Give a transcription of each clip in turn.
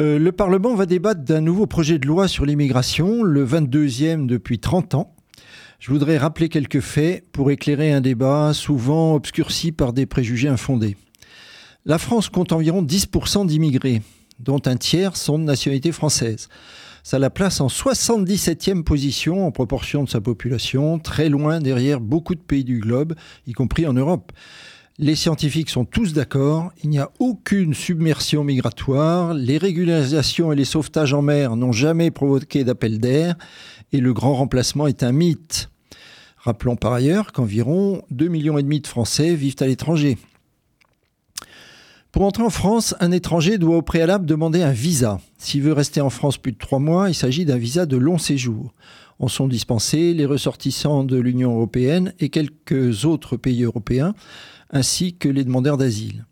Euh, le Parlement va débattre d'un nouveau projet de loi sur l'immigration, le 22e depuis 30 ans. Je voudrais rappeler quelques faits pour éclairer un débat souvent obscurci par des préjugés infondés. La France compte environ 10% d'immigrés, dont un tiers sont de nationalité française. Ça la place en 77e position en proportion de sa population, très loin derrière beaucoup de pays du globe, y compris en Europe. Les scientifiques sont tous d'accord, il n'y a aucune submersion migratoire, les régularisations et les sauvetages en mer n'ont jamais provoqué d'appel d'air, et le grand remplacement est un mythe. Rappelons par ailleurs qu'environ 2,5 millions de Français vivent à l'étranger. Pour entrer en France, un étranger doit au préalable demander un visa. S'il veut rester en France plus de trois mois, il s'agit d'un visa de long séjour. En sont dispensés les ressortissants de l'Union européenne et quelques autres pays européens, ainsi que les demandeurs d'asile.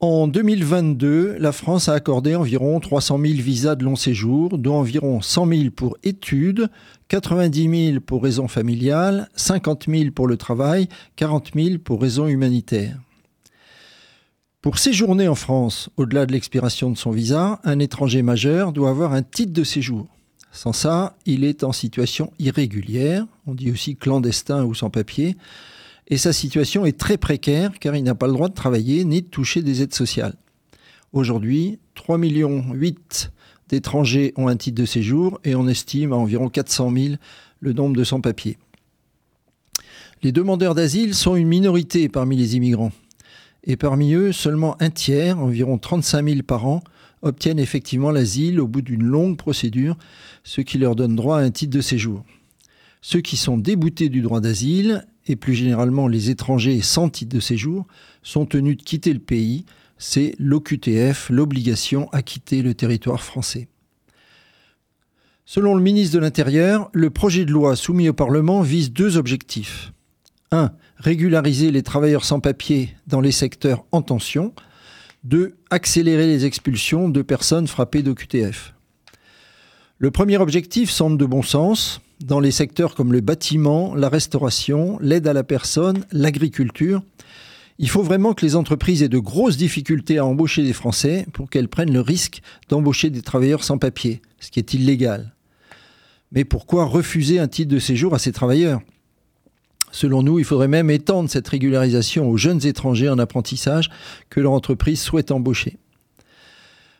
En 2022, la France a accordé environ 300 000 visas de long séjour, dont environ 100 000 pour études, 90 000 pour raisons familiales, 50 000 pour le travail, 40 000 pour raisons humanitaires. Pour séjourner en France, au-delà de l'expiration de son visa, un étranger majeur doit avoir un titre de séjour. Sans ça, il est en situation irrégulière, on dit aussi clandestin ou sans papier, et sa situation est très précaire car il n'a pas le droit de travailler ni de toucher des aides sociales. Aujourd'hui, 3,8 millions d'étrangers ont un titre de séjour et on estime à environ 400 000 le nombre de sans-papiers. Les demandeurs d'asile sont une minorité parmi les immigrants. Et parmi eux, seulement un tiers, environ 35 000 par an, obtiennent effectivement l'asile au bout d'une longue procédure, ce qui leur donne droit à un titre de séjour. Ceux qui sont déboutés du droit d'asile et plus généralement les étrangers sans titre de séjour, sont tenus de quitter le pays. C'est l'OQTF, l'obligation à quitter le territoire français. Selon le ministre de l'Intérieur, le projet de loi soumis au Parlement vise deux objectifs. 1. Régulariser les travailleurs sans papier dans les secteurs en tension. 2. Accélérer les expulsions de personnes frappées d'OQTF. Le premier objectif semble de bon sens dans les secteurs comme le bâtiment, la restauration, l'aide à la personne, l'agriculture. Il faut vraiment que les entreprises aient de grosses difficultés à embaucher des Français pour qu'elles prennent le risque d'embaucher des travailleurs sans papier, ce qui est illégal. Mais pourquoi refuser un titre de séjour à ces travailleurs? Selon nous, il faudrait même étendre cette régularisation aux jeunes étrangers en apprentissage que leur entreprise souhaite embaucher.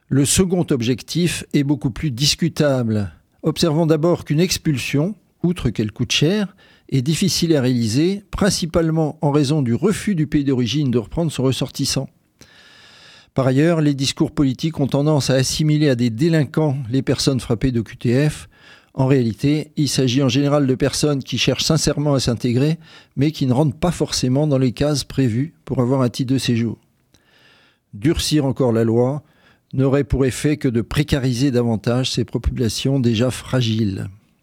Le second objectif est beaucoup plus discutable Observons d'abord qu'une expulsion, outre qu'elle coûte cher, est difficile à réaliser, principalement en raison du refus du pays d'origine de reprendre son ressortissant. Par ailleurs, les discours politiques ont tendance à assimiler à des délinquants les personnes frappées de QTF. En réalité, il s'agit en général de personnes qui cherchent sincèrement à s'intégrer, mais qui ne rentrent pas forcément dans les cases prévues pour avoir un titre de séjour. Durcir encore la loi, n'aurait pour effet que de précariser davantage ces populations déjà fragiles.